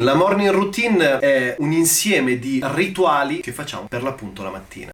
La morning routine è un insieme di rituali che facciamo per l'appunto la mattina.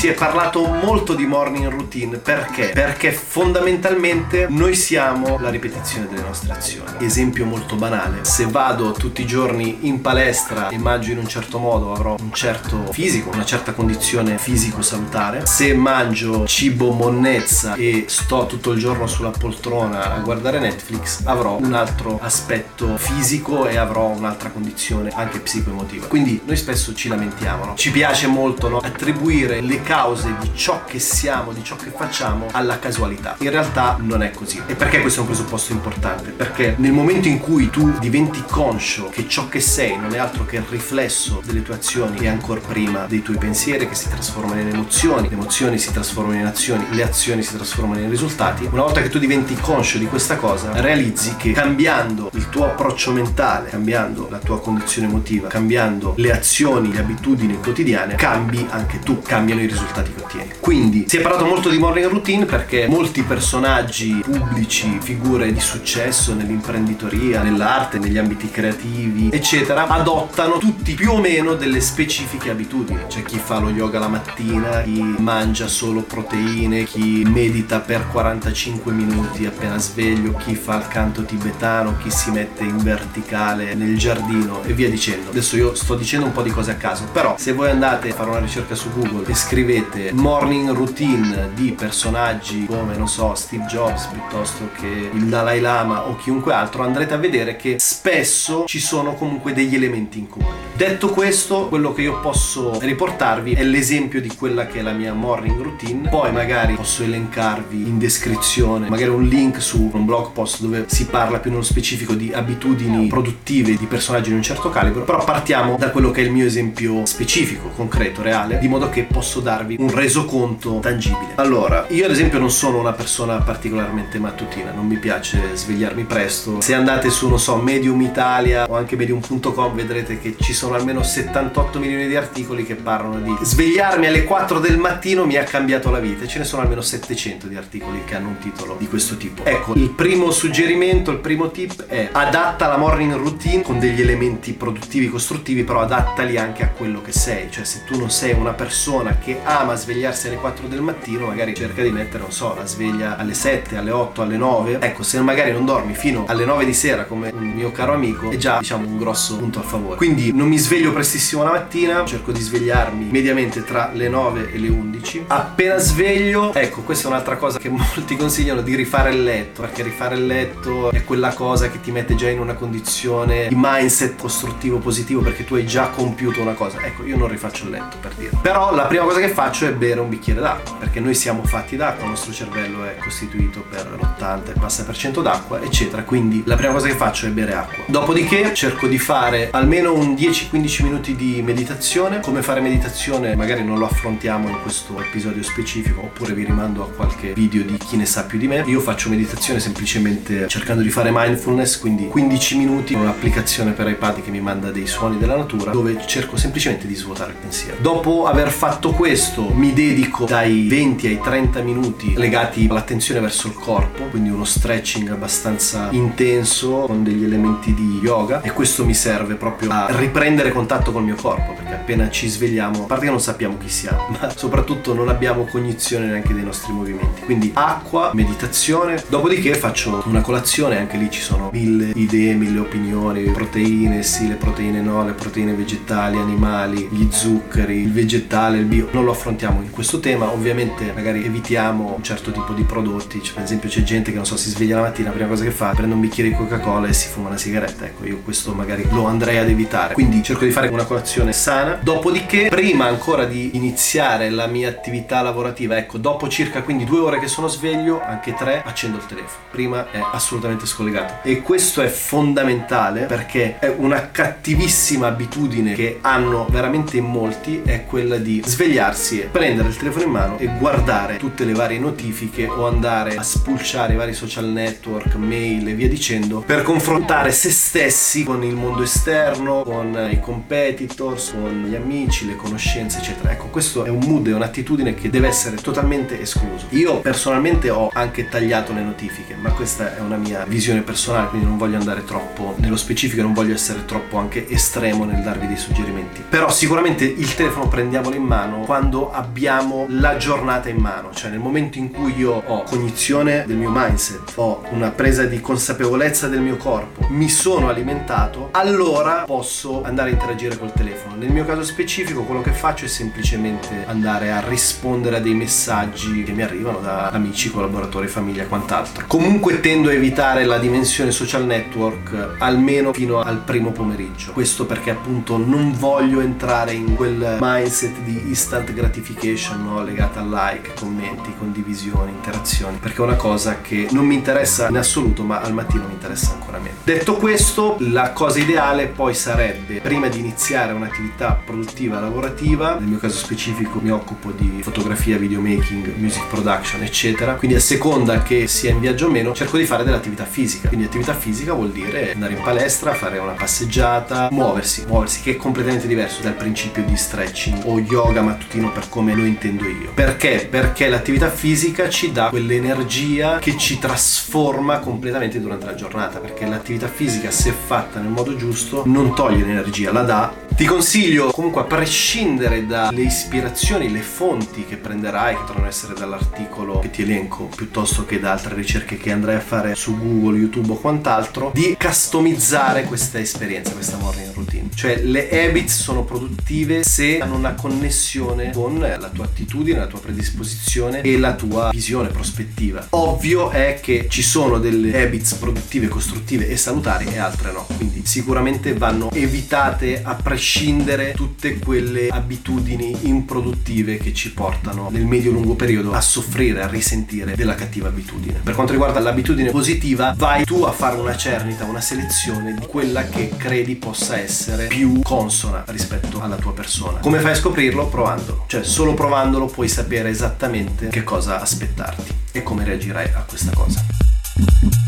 Si è parlato molto di morning routine perché? Perché fondamentalmente noi siamo la ripetizione delle nostre azioni. Esempio molto banale, se vado tutti i giorni in palestra e mangio in un certo modo avrò un certo fisico, una certa condizione fisico salutare. Se mangio cibo monnezza e sto tutto il giorno sulla poltrona a guardare Netflix avrò un altro aspetto fisico e avrò un'altra condizione anche psico-emotiva. Quindi noi spesso ci lamentiamo, no? Ci piace molto no? attribuire le cause di ciò che siamo, di ciò che facciamo alla casualità. In realtà non è così. E perché questo è un presupposto importante? Perché nel momento in cui tu diventi conscio che ciò che sei non è altro che il riflesso delle tue azioni e ancora prima dei tuoi pensieri che si trasformano in emozioni, le emozioni si trasformano in azioni, le azioni si trasformano in risultati, una volta che tu diventi conscio di questa cosa, realizzi che cambiando il tuo approccio mentale, cambiando la tua condizione emotiva, cambiando le azioni, le abitudini quotidiane, cambi anche tu, cambiano i risultati risultati che ottieni. Quindi si è parlato molto di morning routine perché molti personaggi pubblici, figure di successo nell'imprenditoria, nell'arte, negli ambiti creativi, eccetera, adottano tutti più o meno delle specifiche abitudini. C'è chi fa lo yoga la mattina, chi mangia solo proteine, chi medita per 45 minuti appena sveglio, chi fa il canto tibetano, chi si mette in verticale nel giardino e via dicendo. Adesso io sto dicendo un po' di cose a caso, però se voi andate a fare una ricerca su Google e scrivete scrivete morning routine di personaggi come, non so, Steve Jobs piuttosto che il Dalai Lama o chiunque altro, andrete a vedere che spesso ci sono comunque degli elementi in comune. Detto questo, quello che io posso riportarvi è l'esempio di quella che è la mia morning routine, poi magari posso elencarvi in descrizione magari un link su un blog post dove si parla più nello specifico di abitudini produttive di personaggi di un certo calibro, però partiamo da quello che è il mio esempio specifico, concreto, reale, di modo che posso dare darvi un resoconto tangibile. Allora, io ad esempio non sono una persona particolarmente mattutina, non mi piace svegliarmi presto. Se andate su, non so, Medium Italia o anche medium.com vedrete che ci sono almeno 78 milioni di articoli che parlano di svegliarmi alle 4 del mattino mi ha cambiato la vita. Ce ne sono almeno 700 di articoli che hanno un titolo di questo tipo. Ecco, il primo suggerimento, il primo tip è adatta la morning routine con degli elementi produttivi, costruttivi, però adattali anche a quello che sei. Cioè se tu non sei una persona che ama svegliarsi alle 4 del mattino, magari cerca di mettere, non so, la sveglia alle 7, alle 8, alle 9. Ecco, se magari non dormi fino alle 9 di sera come un mio caro amico, è già, diciamo, un grosso punto a favore. Quindi non mi sveglio prestissimo la mattina, cerco di svegliarmi mediamente tra le 9 e le 11. Appena sveglio, ecco, questa è un'altra cosa che molti consigliano di rifare il letto, perché rifare il letto è quella cosa che ti mette già in una condizione di mindset costruttivo positivo perché tu hai già compiuto una cosa. Ecco, io non rifaccio il letto per dire. Però la prima cosa che faccio è bere un bicchiere d'acqua, perché noi siamo fatti d'acqua, il nostro cervello è costituito per l'80 e passa per cento d'acqua, eccetera. Quindi la prima cosa che faccio è bere acqua. Dopodiché cerco di fare almeno un 10-15 minuti di meditazione. Come fare meditazione magari non lo affrontiamo in questo episodio specifico, oppure vi rimando a qualche video di chi ne sa più di me. Io faccio meditazione semplicemente cercando di fare mindfulness, quindi 15 minuti con un'applicazione per iPad che mi manda dei suoni della natura, dove cerco semplicemente di svuotare il pensiero. Dopo aver fatto questo, questo mi dedico dai 20 ai 30 minuti legati all'attenzione verso il corpo, quindi uno stretching abbastanza intenso con degli elementi di yoga e questo mi serve proprio a riprendere contatto col mio corpo perché appena ci svegliamo, a parte che non sappiamo chi siamo, ma soprattutto non abbiamo cognizione neanche dei nostri movimenti. Quindi acqua, meditazione, dopodiché faccio una colazione, anche lì ci sono mille idee, mille opinioni, proteine, sì, le proteine no, le proteine vegetali, animali, gli zuccheri, il vegetale, il bio. Non lo lo affrontiamo in questo tema, ovviamente magari evitiamo un certo tipo di prodotti, cioè, per esempio c'è gente che non so si sveglia la mattina, la prima cosa che fa prende un bicchiere di Coca-Cola e si fuma una sigaretta, ecco io questo magari lo andrei ad evitare, quindi cerco di fare una colazione sana, dopodiché prima ancora di iniziare la mia attività lavorativa, ecco dopo circa quindi due ore che sono sveglio, anche tre, accendo il telefono, prima è assolutamente scollegato. E questo è fondamentale perché è una cattivissima abitudine che hanno veramente molti, è quella di svegliarsi farsi è prendere il telefono in mano e guardare tutte le varie notifiche o andare a spulciare i vari social network, mail e via dicendo per confrontare se stessi con il mondo esterno, con i competitors, con gli amici, le conoscenze, eccetera. Ecco, questo è un mood, è un'attitudine che deve essere totalmente escluso. Io personalmente ho anche tagliato le notifiche, ma questa è una mia visione personale, quindi non voglio andare troppo nello specifico, non voglio essere troppo anche estremo nel darvi dei suggerimenti. Però sicuramente il telefono prendiamolo in mano quando abbiamo la giornata in mano, cioè nel momento in cui io ho cognizione del mio mindset, ho una presa di consapevolezza del mio corpo, mi sono alimentato, allora posso andare a interagire col telefono. Nel mio caso specifico quello che faccio è semplicemente andare a rispondere a dei messaggi che mi arrivano da amici, collaboratori, famiglia, quant'altro. Comunque tendo a evitare la dimensione social network almeno fino al primo pomeriggio. Questo perché appunto non voglio entrare in quel mindset di instant gratification no? legata al like, commenti, condivisioni, interazioni, perché è una cosa che non mi interessa in assoluto, ma al mattino mi interessa ancora meno. Detto questo, la cosa ideale poi sarebbe prima di iniziare un'attività produttiva lavorativa, nel mio caso specifico mi occupo di fotografia, videomaking, music production, eccetera. Quindi a seconda che sia in viaggio o meno, cerco di fare dell'attività fisica. Quindi attività fisica vuol dire andare in palestra, fare una passeggiata, muoversi, muoversi che è completamente diverso dal principio di stretching o yoga mattutino per come lo intendo io. Perché? Perché l'attività fisica ci dà quell'energia che ci trasforma completamente durante la giornata, perché l'attività fisica se fatta nel modo giusto non toglie l'energia, la dà ti consiglio comunque a prescindere dalle ispirazioni, le fonti che prenderai, che potranno essere dall'articolo che ti elenco, piuttosto che da altre ricerche che andrai a fare su Google, YouTube o quant'altro, di customizzare questa esperienza, questa morning routine. Cioè le habits sono produttive se hanno una connessione con la tua attitudine, la tua predisposizione e la tua visione prospettiva. Ovvio è che ci sono delle habits produttive, costruttive e salutari e altre no, quindi sicuramente vanno evitate a prescindere prescindere tutte quelle abitudini improduttive che ci portano nel medio-lungo periodo a soffrire, a risentire della cattiva abitudine. Per quanto riguarda l'abitudine positiva, vai tu a fare una cernita, una selezione di quella che credi possa essere più consona rispetto alla tua persona. Come fai a scoprirlo? Provandolo. Cioè, solo provandolo puoi sapere esattamente che cosa aspettarti e come reagirai a questa cosa.